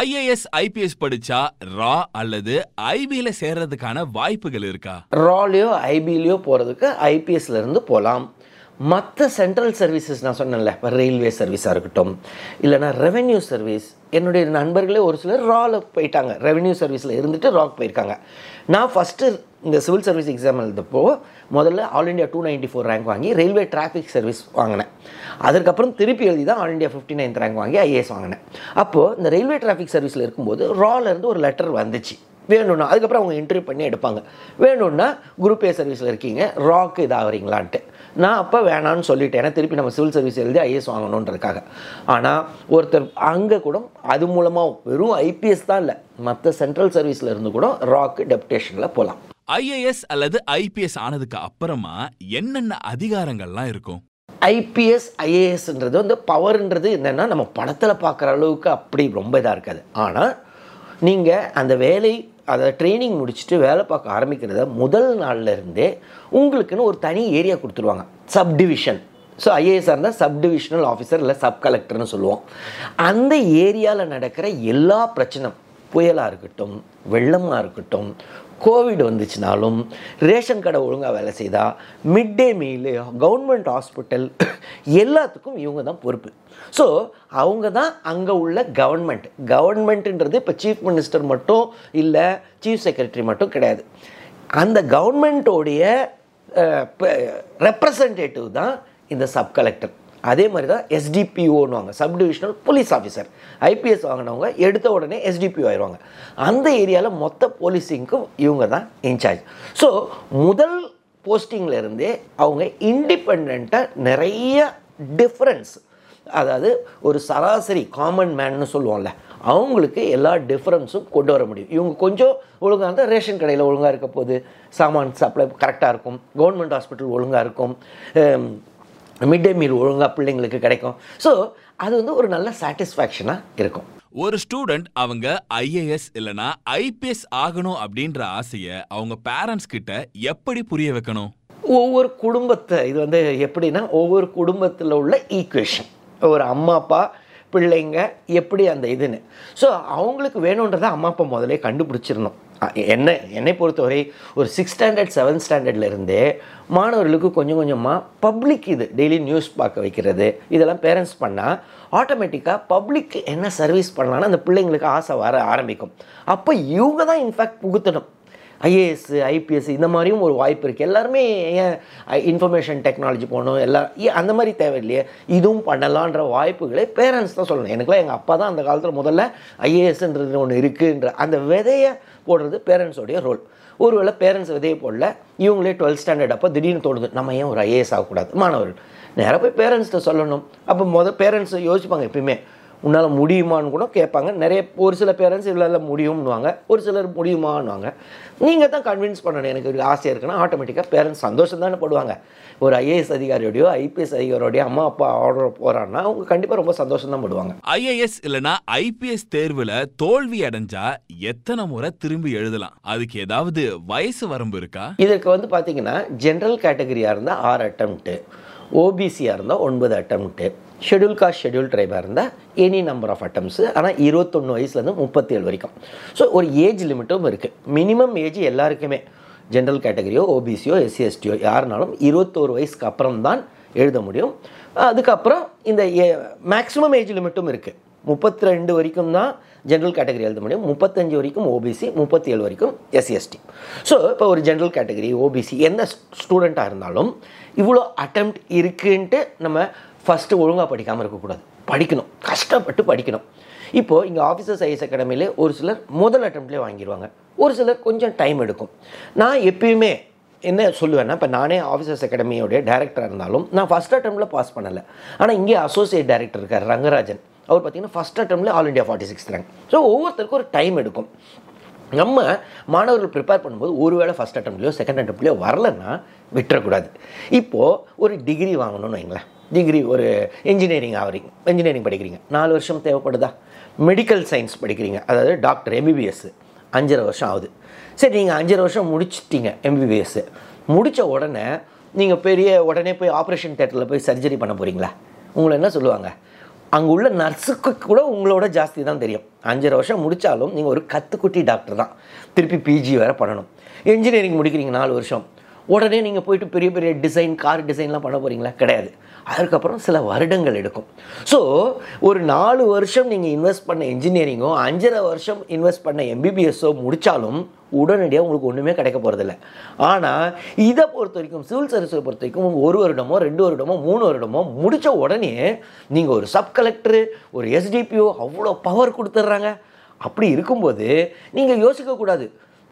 IAS IPS படிச்சா ரா அல்லது ஐபியில சேர்றதுக்கான வாய்ப்புகள் இருக்கா? ராலயோ ஐபிலயோ போறதுக்கு ஐபிஎஸ்ல இருந்து போலாம். மற்ற சென்ட்ரல் சர்வீசஸ் நான் சொன்னேன்ல இப்போ ரயில்வே சர்வீஸாக இருக்கட்டும் இல்லைனா ரெவென்யூ சர்வீஸ் என்னுடைய நண்பர்களே ஒரு சிலர் ரால போயிட்டாங்க. ரெவென்யூ சர்வீஸில் இருந்துட்டு ராக் போயிருக்காங்க. நான் ஃபஸ்ட்டு இந்த சிவில் சர்வீஸ் எக்ஸாம் எழுதப்போ முதல்ல all India two ninety four rank வாங்கி ரயில்வே டிராஃபிக் சர்வீஸ் வாங்கினேன். அதுக்கப்புறம் திருப்பி எழுதி தான் all India fifty ninth rank வாங்கி ஐஏஎஸ் வாங்கினேன். அப்போது இந்த ரயில்வே டிராஃபிக் சர்வீஸில் இருக்கும்போது ராலேருந்து ஒரு லெட்டர் வந்துச்சு. வேணும்னா அதுக்கப்புறம் அவங்க இன்டர்வியூ பண்ணி எடுப்பாங்க. வேணும்னா குரூப் ஏ சர்வீஸில் இருக்கீங்க ராக்கு இதாகிறீங்களான்ட்டு நான் அப்போ வேணான்னு சொல்லிட்டேன். ஏன்னா திருப்பி நம்ம சிவில் சர்வீஸ் எழுதி ஐஏஎஸ் வாங்கணுன்றதுக்காக. ஆனால் ஒருத்தர் அங்கே கூட அது மூலமாக வெறும் ஐபிஎஸ் தான் இல்லை. மற்ற சென்ட்ரல் சர்வீஸில் இருந்து கூட ராக் டெப்டேஷனில் போகலாம் ஐஏஎஸ் அல்லது ஐபிஎஸ் ஆனதுக்கு அப்புறமா என்னென்ன அதிகாரங்கள்லாம் இருக்கும்? ஐபிஎஸ் ஐஏஎஸ்ன்றது வந்து பவர்ன்றது என்னென்னா நம்ம படத்தில் பார்க்குற அளவுக்கு அப்படி ரொம்ப இதாக இருக்காது. ஆனால் நீங்கள் அந்த வேலை அதை ட்ரைனிங் முடிச்சுட்டு வேலை பார்க்க ஆரம்பிக்கிறத முதல் நாள்லேருந்தே உங்களுக்குன்னு ஒரு தனி ஏரியா கொடுத்துருவாங்க. Sub division so IAS are இருந்தால் சப்டிவிஷனல் ஆஃபீஸர் இல்லை சப் கலெக்டர்னு சொல்லுவோம். அந்த ஏரியாவில் நடக்கிற எல்லா பிரச்சனை புயலாக இருக்கட்டும் வெள்ளமாக இருக்கட்டும் கோவிட் வந்துச்சுனாலும் ரேஷன் கடை ஒழுங்காக வேலை செய்தால் mid day meal government hospital எல்லாத்துக்கும் இவங்க தான் பொறுப்பு. ஸோ அவங்க தான் அங்கே உள்ள கவர்மெண்ட் கவர்மெண்ட்டுன்றது இப்போ சீஃப் மினிஸ்டர் மட்டும் இல்லை சீஃப் செக்ரட்டரி மட்டும் கிடையாது. அந்த கவர்மெண்ட்டோடைய ரெப்ரசன்டேட்டிவ் தான் இந்த சப் கலெக்டர் அதே மாதிரி தான் எஸ்டிபிஓன்னுவாங்க sub divisional police officer IPS வாங்கினவங்க எடுத்த உடனே எஸ்டிபிஓ ஆயிடுவாங்க. அந்த ஏரியாவில் மொத்த போலீஸிங்க்கும் இவங்க தான் இன்சார்ஜ் ஸோ முதல் போஸ்டிங்கில் இருந்தே அவங்க இண்டிபெண்ட்டாக நிறைய டிஃப்ரென்ஸ் அதாவது ஒரு சராசரி காமன் மேன்னு சொல்லுவோம்ல அவங்களுக்கு எல்லா டிஃப்ரென்ஸும் கொண்டு வர முடியும். இவங்க கொஞ்சம் ஒழுங்காக இருந்தால் ரேஷன் கடையில் ஒழுங்காக இருக்க போது சாமான் சப்ளை கரெக்டாக இருக்கும். கவர்மெண்ட் ஹாஸ்பிட்டல் ஒழுங்காக இருக்கும். மிட் டே மீல் ஒழுங்காக பிள்ளைங்களுக்கு கிடைக்கும். ஸோ அது வந்து ஒரு நல்ல சாட்டிஸ்ஃபேக்ஷனாக இருக்கும். ஒரு ஸ்டூடெண்ட் அவங்க ஐஏஎஸ் இல்லனா ஐபிஎஸ் ஆகணும் அப்படின்ற ஆசைய அவங்க பேரண்ட்ஸ் கிட்ட எப்படி புரிய வைக்கணும்? ஒவ்வொரு குடும்பத்தை இது வந்து எப்படின்னா ஒவ்வொரு குடும்பத்தில் உள்ள ஈக்குவேஷன் ஒரு அம்மா அப்பா பிள்ளைங்க எப்படி அந்த இதுன்னு. ஸோ அவங்களுக்கு வேணுன்றதை அம்மா அப்பா முதலே கண்டுபிடிச்சிடணும். என்ன என்னை பொறுத்தவரை ஒரு சிக்ஸ் ஸ்டாண்டர்ட் செவன்த் ஸ்டாண்டர்ட்லேருந்தே மாணவர்களுக்கு கொஞ்சம் கொஞ்சமாக பப்ளிக் இது டெய்லி நியூஸ் பார்க்க வைக்கிறது இதெல்லாம் பேரண்ட்ஸ் பண்ணால் ஆட்டோமேட்டிக்காக பப்ளிக் என்ன சர்வீஸ் பண்ணலான்னு அந்த பிள்ளைங்களுக்கு ஆசை வர ஆரம்பிக்கும். அப்போ இவங்க தான் இன்ஃபேக்ட் புகுத்தணும். ஐஏஎஸ் ஐபிஎஸ் இந்த மாதிரியும் ஒரு வாய்ப்பு இருக்குது எல்லாருமே ஏன் இன்ஃபர்மேஷன் டெக்னாலஜி போகணும் எல்லாம் அந்த மாதிரி தேவையில்லையே. இதுவும் பண்ணலான்ற வாய்ப்புகளை பேரண்ட்ஸ் தான் சொல்லணும். எனக்குலாம் எங்கள் அப்பா தான் அந்த காலத்தில் முதல்ல ஐஏஎஸ்ன்றது ஒன்று இருக்குன்ற அந்த விதையை போடுறது பேரண்ட்ஸோடைய ரோல் ஒருவேளை பேரண்ட்ஸ் விதையை போடல இவங்களே டுவெல்த் ஸ்டாண்டர்ட் அப்போ திடீர்னு தோணுது நம்ம ஏன் ஒரு ஐஏஎஸ் ஆகக்கூடாது? மாணவர்கள் நேராக போய் பேரண்ட்ஸ்கிட்ட சொல்லணும். அப்போ மொதல் பேரண்ட்ஸ் யோசிப்பாங்க எப்பயுமே உன்னால் முடியுமான்னு கூட கேட்பாங்க. நிறைய ஒரு சில பேரண்ட்ஸ் இவ்வளோ முடியும்னுவாங்க. ஒரு சிலர் முடியுமான்னுவாங்க. நீங்கள் தான் கன்வின்ஸ் பண்ணணும். எனக்கு ஒரு ஆசையாக இருக்குன்னா ஆட்டோமேட்டிக்காக பேரண்ட்ஸ் சந்தோஷம் தானே படுவாங்க. ஒரு ஐஏஎஸ் அதிகாரியோடையோ ஐபிஎஸ் அதிகாரியோடையோ அம்மா அப்பா ஆர்டர் போகிறான்னா அவங்க கண்டிப்பாக ரொம்ப சந்தோஷம் தான் படுவாங்க ஐஏஎஸ் இல்லனா ஐபிஎஸ் தேர்வுல தோல்வி அடைஞ்சா எத்தனை முறை திரும்பி எழுதலாம்? அதுக்கு ஏதாவது வயசு வரம்பு இருக்கா? இதற்கு வந்து பார்த்தீங்கன்னா ஜென்ரல் கேட்டகரியாக இருந்தால் ஆறு அட்டம்ப்ட்டு ஓபிசியாக இருந்தால் ஒன்பது அட்டம்ப்ட்டு ஷெட்யூல் காஸ்ட் ஷெட்யூல் ட்ரைபாக இருந்தால் எனி நம்பர் ஆஃப் அட்டம்ஸு ஆனால் இருபத்தொன்று வயசுலேருந்து முப்பத்தேழு வரைக்கும். ஸோ ஒரு ஏஜ் லிமிட்டும் இருக்குது மினிமம் ஏஜ் எல்லாருக்குமே. ஜென்ரல் கேட்டகரியோ ஓபிசியோ எஸ்சி எஸ்டியோ யாருனாலும் இருபத்தோரு வயசுக்கு அப்புறம் தான் எழுத முடியும். அதுக்கப்புறம் இந்த மேக்ஸிமம் ஏஜ் லிமிட்டும் இருக்குது முப்பத்தி ரெண்டு வரைக்கும் தான் ஜென்ரல் கேட்டகரி எழுத முடியும். முப்பத்தஞ்சு வரைக்கும் ஓபிசி முப்பத்தி ஏழு வரைக்கும் எஸ்சிஎஸ்டி ஸோ இப்போ ஒரு ஜென்ரல் கேட்டகரி ஓபிசி எந்த ஸ்டூடெண்ட்டாக இருந்தாலும் இவ்வளோ அட்டெம்ப்ட் இருக்குன்ட்டு நம்ம ஃபஸ்ட்டு ஒழுங்காக படிக்காமல் இருக்கக்கூடாது. படிக்கணும். கஷ்டப்பட்டு படிக்கணும். இப்போது இங்கே ஆஃபீஸர்ஸ் ஐஎஸ் அகாடமியிலே ஒரு சிலர் முதல் அட்டம்ப்ட்லேயே வாங்கிடுவாங்க ஒரு சிலர் கொஞ்சம் டைம் எடுக்கும். நான் எப்பயுமே என்ன சொல்லுவேன்னா இப்போ நானே ஆஃபீஸர்ஸ் அகாடமியோடைய டேரக்டராக இருந்தாலும் நான் ஃபஸ்ட் அட்டம்ப்டில் பாஸ் பண்ணலை. ஆனால் இங்கே அசோசியேட் டைரக்டர் இருக்கார் ரங்கராஜன். அவர் பார்த்தீங்கன்னா first அட்டம்ப்டில் all India forty six rank so ஒவ்வொருத்தருக்கும் ஒரு டைம் எடுக்கும். நம்ம மாணவர்கள் ப்ரிப்பேர் பண்ணும்போது ஒரு வேளை ஃபஸ்ட் அட்டம்ப்ட்லையோ செகண்ட் அட்டம்ப்ட்லையோ வரலன்னா விட்டுறக்கூடாது. இப்போது ஒரு டிகிரி வாங்கணும்னு வைங்களேன். டிகிரி ஒரு இன்ஜினியரிங் ஆகிறீங்க இன்ஜினியரிங் படிக்கிறீங்க. நாலு வருஷம் தேவைப்படுதா? மெடிக்கல் சயின்ஸ் படிக்கிறீங்க. அதாவது டாக்டர் எம்பிபிஎஸ் அஞ்சரை வருஷம் ஆகுது. சரி நீங்கள் அஞ்சரை வருஷம் முடிச்சிட்டீங்க எம்பிபிஎஸ் முடித்த உடனே நீங்கள் பெரிய உடனே போய் ஆப்ரேஷன் தேட்டரில் போய் சர்ஜரி பண்ண போகிறீங்களா உங்களை என்ன சொல்லுவாங்க? அங்கே உள்ள நர்ஸுக்கு கூட உங்களோட ஜாஸ்தி தான் தெரியும். அஞ்சரை வருஷம் முடித்தாலும் நீங்கள் ஒரு கத்துக்குட்டி டாக்டர் தான். திருப்பி பிஜி வேறு பண்ணணும். இன்ஜினியரிங் முடிக்கிறீங்க நாலு வருஷம். உடனே நீங்கள் போயிட்டு பெரிய பெரிய டிசைன் கார் டிசைன்லாம் பண்ண போகிறீங்களா கிடையாது. அதுக்கப்புறம் சில வருடங்கள் எடுக்கும். ஸோ ஒரு நாலு வருஷம் நீங்கள் இன்வெஸ்ட் பண்ண இன்ஜினியரிங்கோ அஞ்சரை வருஷம் இன்வெஸ்ட் பண்ண எம்பிபிஎஸ்ஸோ முடித்தாலும் உடனடியாக உங்களுக்கு ஒன்றுமே கிடைக்க போகிறதில்ல ஆனால் இதை பொறுத்த வரைக்கும் சிவில் சர்வீஸை பொறுத்த வரைக்கும் ஒரு வருடமோ ரெண்டு வருடமோ மூணு வருடமோ முடித்த உடனே நீங்கள் ஒரு சப் கலெக்டரு ஒரு எஸ்டிபிஓ அவ்வளோ பவர் கொடுத்துட்றாங்க. அப்படி இருக்கும்போது நீங்கள் யோசிக்கக்கூடாது.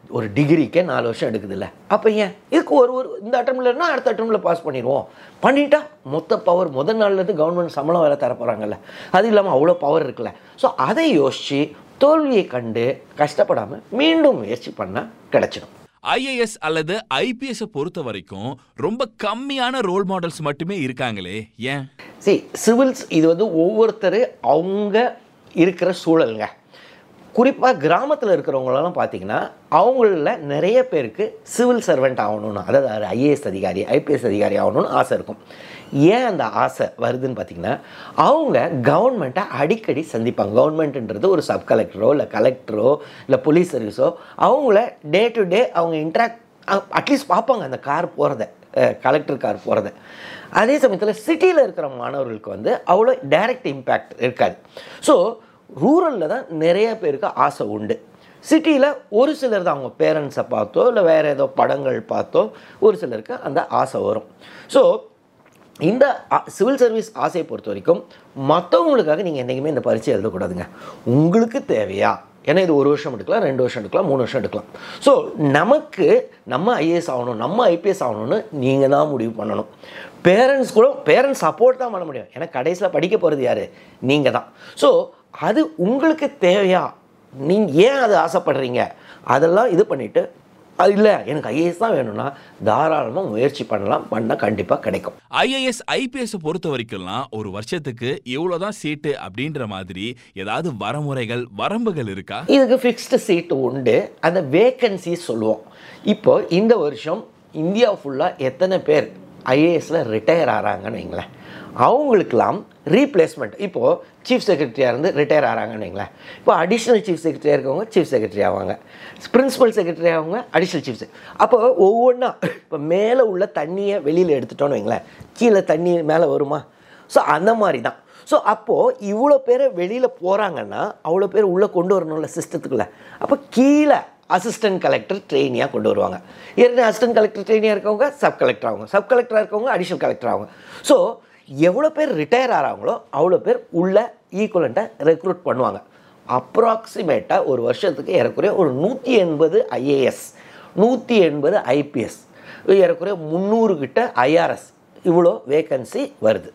ஒரு டிகிரிக்கே நாலு வருஷம் எடுக்குதுல்ல. அப்போ ஏன்? இதுக்கு ஒரு ஒரு இந்த அட்டம்லன்னா அடுத்த அட்டம்ல பாஸ் பண்ணிடுவோம். பண்ணிட்டா மொத்த பவர் முதல் நாள்லேருந்து கவர்மெண்ட் சம்பளம் வேலை தர போகிறாங்கல்ல அது இல்லாமல் அவ்வளோ பவர் இருக்குல்ல. ஸோ அதை யோசித்து தோல்வியை கண்டு கஷ்டப்படாமல் மீண்டும் முயற்சி பண்ணால் கிடச்சிடும். ஐஏஎஸ் அல்லது ஐபிஎஸ் பொறுத்த வரைக்கும் ரொம்ப கம்மியான ரோல் மாடல்ஸ் மட்டுமே இருக்காங்களே. ஏன்? சி சிவில்ஸ் இது வந்து ஒவ்வொருத்தர் அவங்க இருக்கிற சூழலுங்க. குறிப்பாக கிராமத்தில் இருக்கிறவங்களெல்லாம் பார்த்தீங்கன்னா அவங்களில் நிறைய பேருக்கு சிவில் சர்வெண்ட் ஆகணும்னு அதாவது ஐஏஎஸ் அதிகாரி ஐபிஎஸ் அதிகாரி ஆகணும்னு ஆசை இருக்கும். ஏன் அந்த ஆசை வருதுன்னு பார்த்தீங்கன்னா அவங்க கவர்மெண்ட்டை அடிக்கடி சந்திப்பாங்க. கவர்மெண்ட்டுன்றது ஒரு சப் கலெக்டரோ இல்லை கலெக்டரோ இல்லை போலீஸ் சர்வீஸோ அவங்கள டே டு டே அவங்க இன்ட்ராக்ட் அட்லீஸ்ட் பார்ப்பாங்க அந்த கார் போகிறத கலெக்டர் கார் போகிறத அதே சமயத்தில் சிட்டியில் இருக்கிற மாணவர்களுக்கு வந்து அவ்வளோ டைரக்ட் இம்பேக்ட் இருக்காது. ஸோ ரூரலில் தான் நிறைய பேருக்கு ஆசை உண்டு. சிட்டியில் ஒரு சிலர் தான் அவங்க பேரண்ட்ஸை பார்த்தோ இல்லை வேறு ஏதோ படங்கள் பார்த்தோ ஒரு சிலருக்கு அந்த ஆசை வரும். ஸோ இந்த சிவில் சர்வீஸ் ஆசையை பொறுத்த வரைக்கும் மற்றவங்களுக்காக நீங்கள் என்றைக்குமே இந்த பரீட்சை எழுதக்கூடாதுங்க. உங்களுக்கு தேவையா? ஏன்னா இது ஒரு வருஷம் எடுக்கலாம் ரெண்டு வருஷம் எடுக்கலாம் மூணு வருஷம் எடுக்கலாம். ஸோ நமக்கு நம்ம ஐஏஎஸ் ஆகணும் நம்ம ஐபிஎஸ் ஆகணும்னு நீங்கள் தான் முடிவு பண்ணணும். பேரண்ட்ஸ் கூட பேரண்ட்ஸ் சப்போர்ட் தான் பண்ண முடியும். ஏன்னா கடைசியில் படிக்க போகிறது யார்? நீங்கள் தான். ஸோ அது உங்களுக்கு தேவையா? நீங்கள் ஏன் அது ஆசைப்படுறீங்க? அதெல்லாம் இது பண்ணிவிட்டு அது இல்லை எனக்கு ஐஏஎஸ் தான் வேணும்னா தாராளமாக முயற்சி பண்ணலாம். பண்ணால் கண்டிப்பாக கிடைக்கும். ஐஏஎஸ் ஐபிஎஸ் பொறுத்த வரைக்கும்லாம் ஒரு வருஷத்துக்கு இவ்வளோதான் சீட்டு அப்படின்ற மாதிரி ஏதாவது வரமுறைகள் வரம்புகள் இருக்கா? இதுக்கு ஃபிக்ஸ்டு சீட்டு உண்டு. அந்த வேக்கன்சி சொல்லுவோம். இப்போ இந்த வருஷம் இந்தியா ஃபுல்லாக எத்தனை பேர் ஐஏஎஸில் ரிட்டையர் ஆகிறாங்கன்னு வைங்களேன். அவங்களுக்கெல்லாம் ரீப்ளேஸ்மெண்ட் இப்போது சீஃப் செக்ரட்டரியாக இருந்து ரிட்டையர் ஆகிறாங்கன்னு வைங்களேன். இப்போ அடிஷ்னல் சீஃப் செக்ரட்டரியாக இருக்கவங்க சீஃப் செக்ரட்டரி ஆவாங்க. பிரின்சிபல் செக்ரட்டரி ஆவாங்க அடிஷ்னல் சீஃப் அப்போ ஒவ்வொன்றா இப்போ மேலே உள்ள தண்ணியை வெளியில் எடுத்துட்டோன்னு வைங்களேன். கீழே தண்ணி மேலே வருமா? ஸோ அந்த மாதிரி தான் ஸோ அப்போது இவ்வளோ பேரை வெளியில் போகிறாங்கன்னா அவ்வளோ பேர் உள்ளே கொண்டு வரணும்ல சிஸ்டத்துக்குள்ளே அப்போ கீழே அசிஸ்டன்ட் கலெக்டர் ட்ரெயினியாக கொண்டு வருவாங்க. ஏற்கனவே அசிஸ்டன்ட் கலெக்டர் ட்ரெயினியாக இருக்கவங்க சப் கலெக்டர் ஆகும் சப் கலெக்டராக இருக்கவங்க அடிஷனல் கலெக்டர் ஆகும் ஸோ எவ்வளோ பேர் ரிட்டையர் ஆகிறாங்களோ அவ்வளோ பேர் உள்ள ஈக்குவலண்ட்டாக ரெக்ரூட் பண்ணுவாங்க. அப்ராக்சிமேட்டாக ஒரு வருஷத்துக்கு ஏறக்குறைய ஒரு நூற்றி எண்பது ஐஏஎஸ் நூற்றி எண்பது ஐபிஎஸ் ஏறக்குறைய முந்நூறு கிட்ட ஐஆர்எஸ் இவ்வளோ வேக்கன்சி வருது.